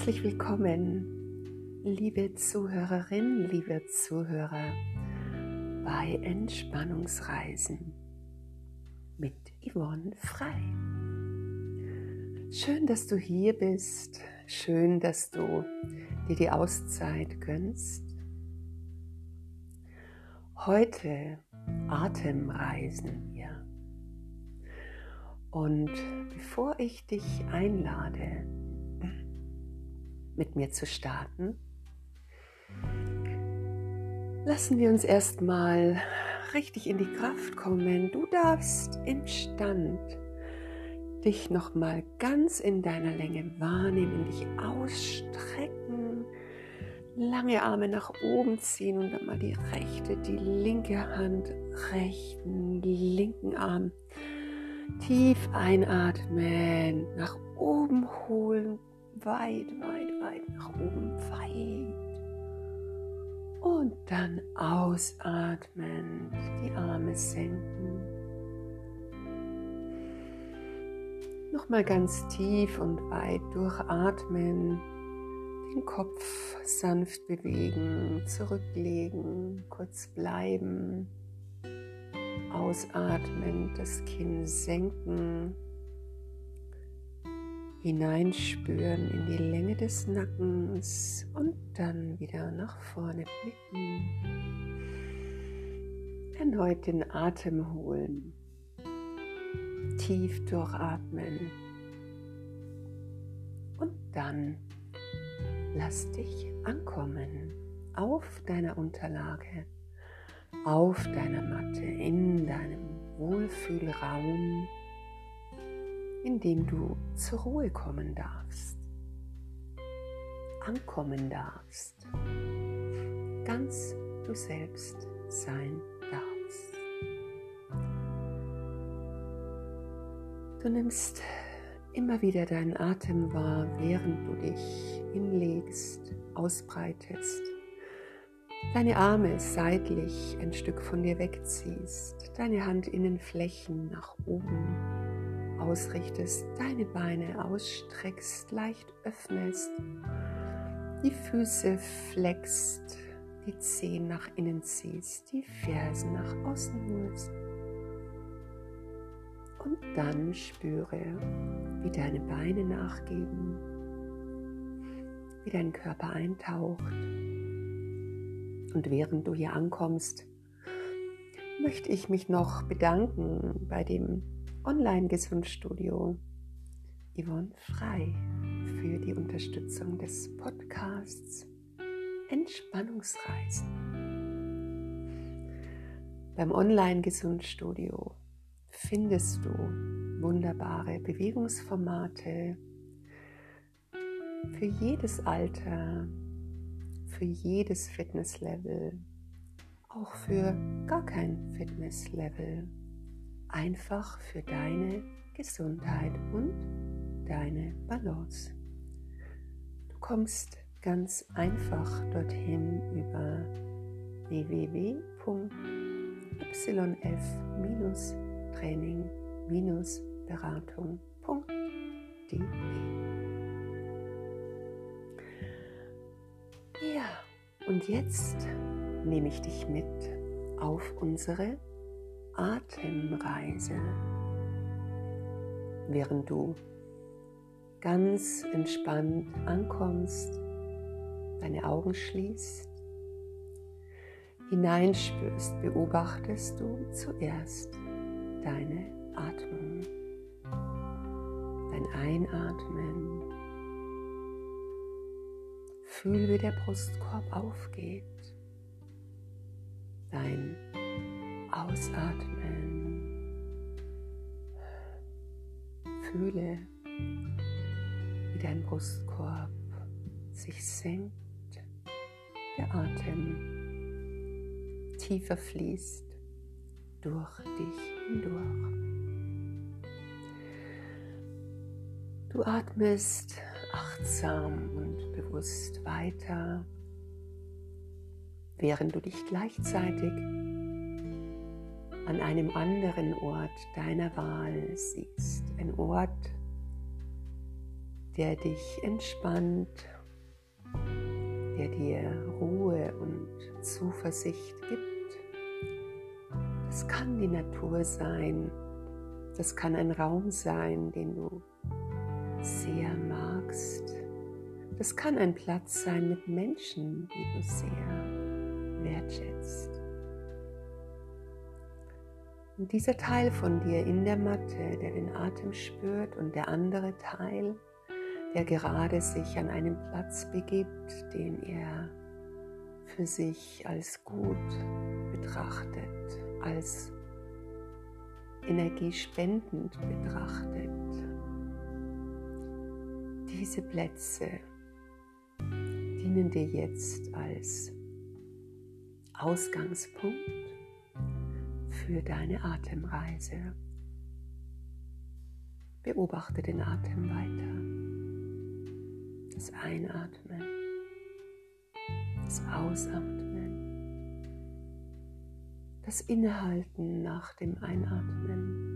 Herzlich willkommen, liebe Zuhörerin, liebe Zuhörer, bei Entspannungsreisen mit Yvonne Frei. Schön, dass du hier bist, schön, dass du dir die Auszeit gönnst. Heute Atemreisen wir. Und bevor ich dich einlade, mit mir zu starten, lassen wir uns erstmal richtig in die Kraft kommen. Du darfst im Stand dich nochmal ganz in deiner Länge wahrnehmen, dich ausstrecken, lange Arme nach oben ziehen und dann mal die rechte, die linke Hand, rechten, linken Arm tief einatmen, nach oben holen, weit, weit, weit nach oben, weit. Und dann ausatmen, die Arme senken. Nochmal ganz tief und weit durchatmen, den Kopf sanft bewegen, zurücklegen, kurz bleiben. Ausatmen, das Kinn senken hineinspüren in die Länge des Nackens und dann wieder nach vorne blicken. Erneut den Atem holen, tief durchatmen. Und dann lass dich ankommen auf deiner Unterlage, auf deiner Matte, in deinem Wohlfühlraum in dem du zur Ruhe kommen darfst, ankommen darfst, ganz du selbst sein darfst. Du nimmst immer wieder deinen Atem wahr, während du dich hinlegst, ausbreitest, deine Arme seitlich ein Stück von dir wegziehst, deine Handinnenflächen nach oben ausrichtest, deine Beine ausstreckst, leicht öffnest, die Füße flexst, die Zehen nach innen ziehst, die Fersen nach außen holst. Und dann spüre, wie deine Beine nachgeben, wie dein Körper eintaucht. Und während du hier ankommst, möchte ich mich noch bedanken bei dem Online-Gesundstudio Yvonne Frei für die Unterstützung des Podcasts Entspannungsreisen. Beim Online-Gesundstudio findest du wunderbare Bewegungsformate für jedes Alter, für jedes Fitnesslevel, auch für gar kein Fitnesslevel einfach für deine Gesundheit und deine Balance. Du kommst ganz einfach dorthin über www.yf-training-beratung.de. Ja, und jetzt nehme ich dich mit auf unsere Atemreise, während du ganz entspannt ankommst, deine Augen schließt, hineinspürst, beobachtest du zuerst deine Atmung, dein Einatmen. Fühl, wie der Brustkorb aufgeht, dein Ausatmen. Fühle, wie dein Brustkorb sich senkt, der Atem tiefer fließt durch dich hindurch. Du atmest achtsam und bewusst weiter, während du dich gleichzeitig an einem anderen Ort deiner Wahl siehst. Ein Ort, der dich entspannt, der dir Ruhe und Zuversicht gibt. Das kann die Natur sein, das kann ein Raum sein, den du sehr magst. Das kann ein Platz sein mit Menschen, die du sehr wertschätzt. Und dieser Teil von dir in der Matte, der den Atem spürt und der andere Teil, der gerade sich an einen Platz begibt, den er für sich als gut betrachtet, als energiespendend betrachtet. Diese Plätze dienen dir jetzt als Ausgangspunkt für deine Atemreise. Beobachte den Atem weiter. Das Einatmen, das Ausatmen, das Innehalten nach dem Einatmen,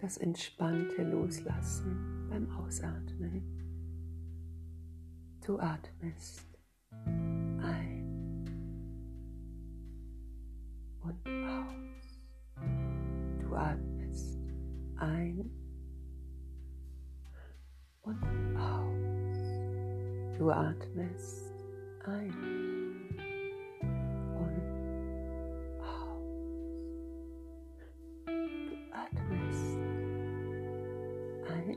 das entspannte Loslassen beim Ausatmen. Du atmest und aus. Du atmest ein und aus. Du atmest ein und aus. Du atmest ein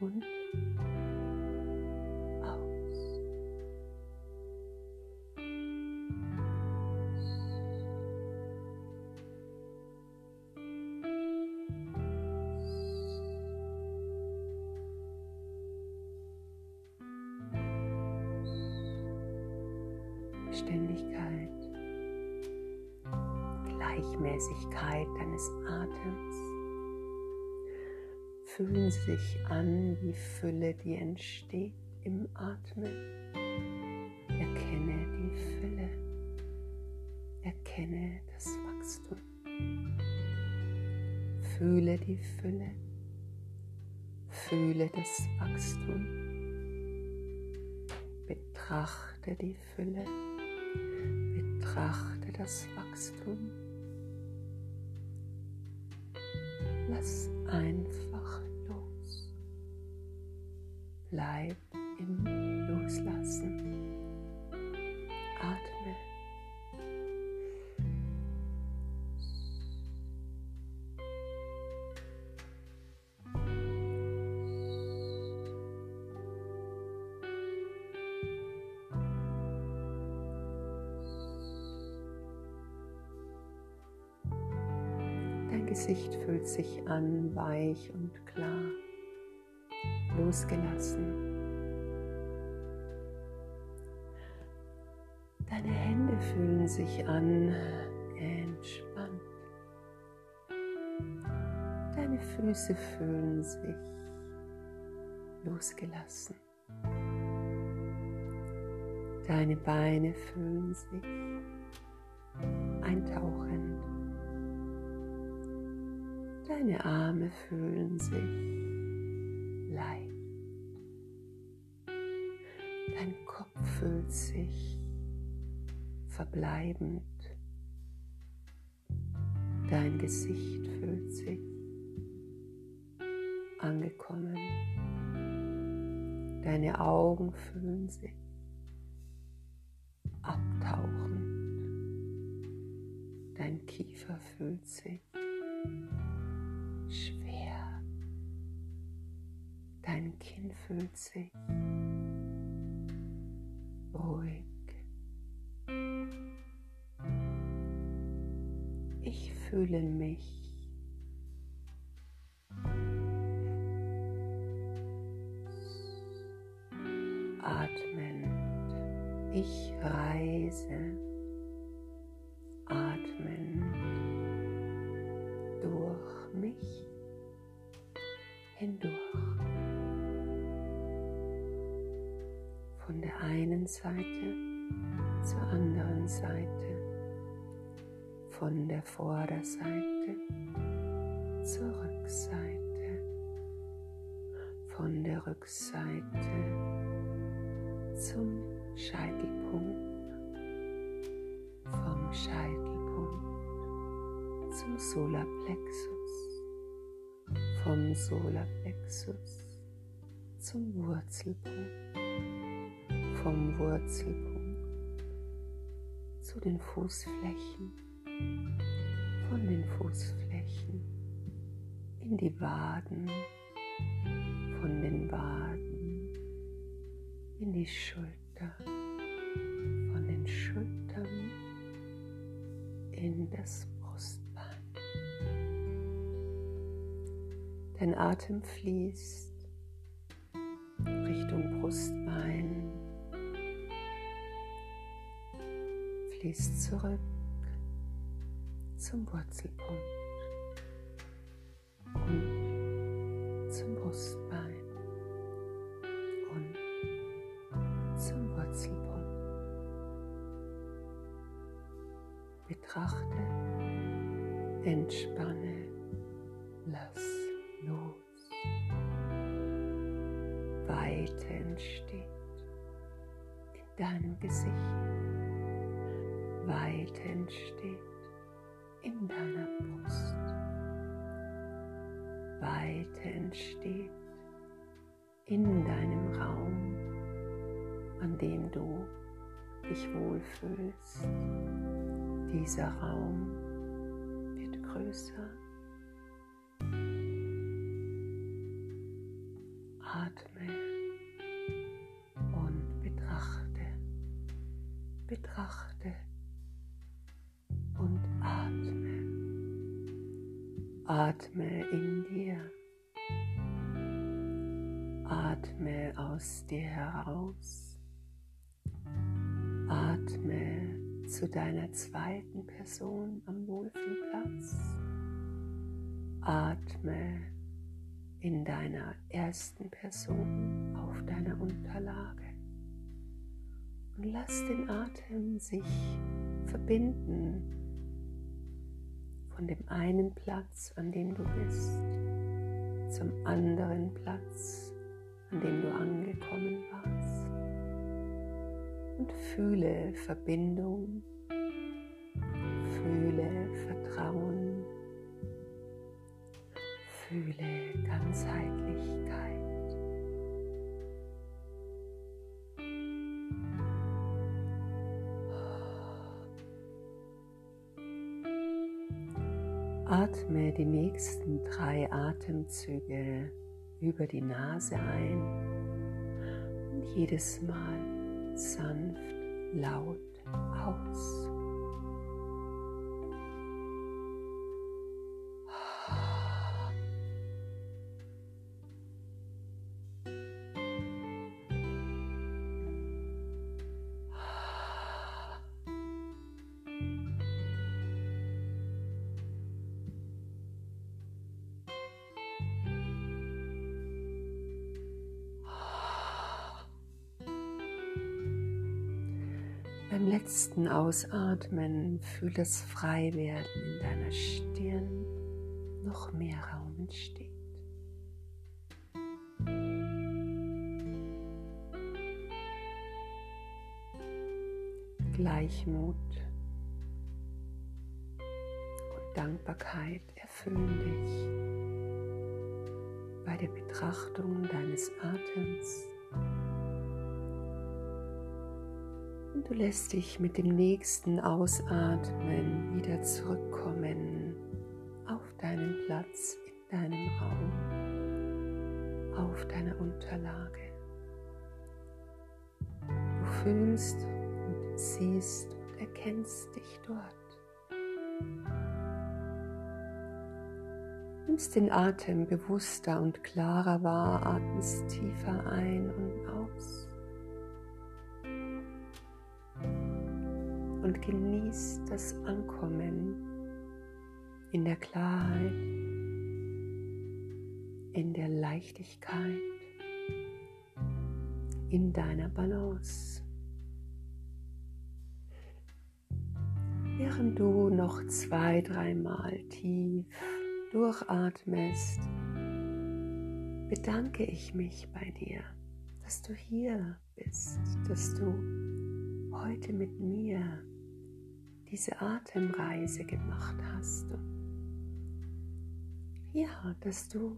und Beständigkeit, Gleichmäßigkeit deines Atems. Fühlen Sie sich an die Fülle, die entsteht im Atmen. Erkenne die Fülle. Erkenne das Wachstum. Fühle die Fülle. Fühle das Wachstum. Betrachte die Fülle. Betrachte das Wachstum. Lass einfach los. Bleib Gesicht fühlt sich an, weich und klar, losgelassen. Deine Hände fühlen sich an, entspannt. Deine Füße fühlen sich losgelassen. Deine Beine fühlen sich eintauchend. Deine Arme fühlen sich leicht. Dein Kopf fühlt sich verbleibend. Dein Gesicht fühlt sich angekommen. Deine Augen fühlen sich abtauchend. Dein Kiefer fühlt sich schwer. Dein Kinn fühlt sich ruhig. Ich fühle mich von der Vorderseite zur Rückseite, von der Rückseite zum Scheitelpunkt, vom Scheitelpunkt zum Solarplexus, vom Solarplexus zum Wurzelpunkt, vom Wurzelpunkt zu den Fußflächen, von den Fußflächen in die Waden, von den Waden in die Schulter, von den Schultern in das Brustbein. Dein Atem fließt Richtung Brustbein. Fließt zurück zum Wurzelpunkt und zum Brustbein und zum Wurzelpunkt. Betrachte, entspanne, lass los. Weite entsteht in deinem Gesicht. Weite entsteht in deiner Brust. Weite entsteht in deinem Raum, an dem du dich wohlfühlst. Dieser Raum wird größer atme und betrachte, betrachte Atme in dir. Atme aus dir heraus. Atme zu deiner zweiten Person am Wohlfühlplatz. Atme in deiner ersten Person auf deiner Unterlage. Und lass den Atem sich verbinden von dem einen Platz, an dem du bist, zum anderen Platz, an dem du angekommen warst. Und fühle Verbindung, fühle Vertrauen Fühle Ganzheitlichkeit. Atme die nächsten drei Atemzüge über die Nase ein und jedes Mal sanft, laut aus. Letzten Ausatmen fühl das Freiwerden in deiner Stirn, noch mehr Raum entsteht. Gleichmut und Dankbarkeit erfüllen dich bei der Betrachtung deines Atems du lässt dich mit dem nächsten Ausatmen wieder zurückkommen auf deinen Platz in deinem Raum, auf deiner Unterlage. Du fühlst und siehst und erkennst dich dort. Nimmst den Atem bewusster und klarer wahr, atmest tiefer ein und und genieß das Ankommen in der Klarheit, in der Leichtigkeit, in deiner Balance. Während du noch zwei, dreimal tief durchatmest, bedanke ich mich bei dir, dass du hier bist, dass du heute mit mir diese Atemreise gemacht hast. ja, dass du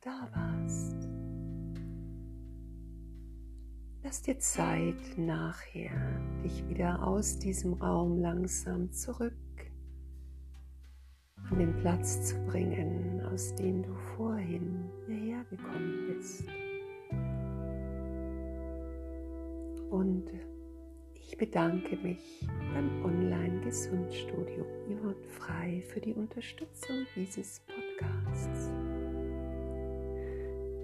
da warst. Lass dir Zeit nachher, dich wieder aus diesem Raum langsam zurück an den Platz zu bringen, aus dem du vorhin hierher gekommen bist. Und ich bedanke mich beim Online-Gesundstudio Yvonne Frei für die Unterstützung dieses Podcasts.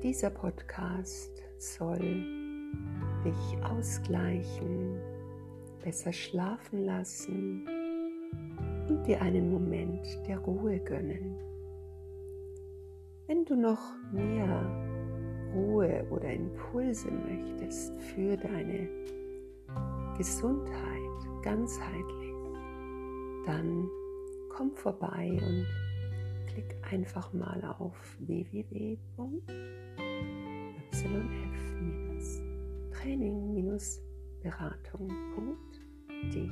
Dieser Podcast soll dich ausgleichen, besser schlafen lassen und dir einen Moment der Ruhe gönnen. Wenn du noch mehr Ruhe oder Impulse möchtest für deine Gesundheit ganzheitlich, dann komm vorbei und klick einfach mal auf www.yf-training-beratung.de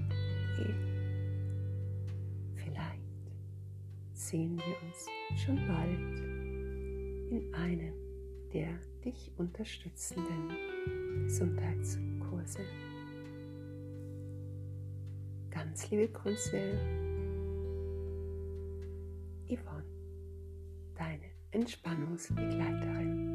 sehen wir uns schon bald in einem der dich unterstützenden Gesundheitskurse. Ganz liebe Grüße, Yvonne, deine Entspannungsbegleiterin.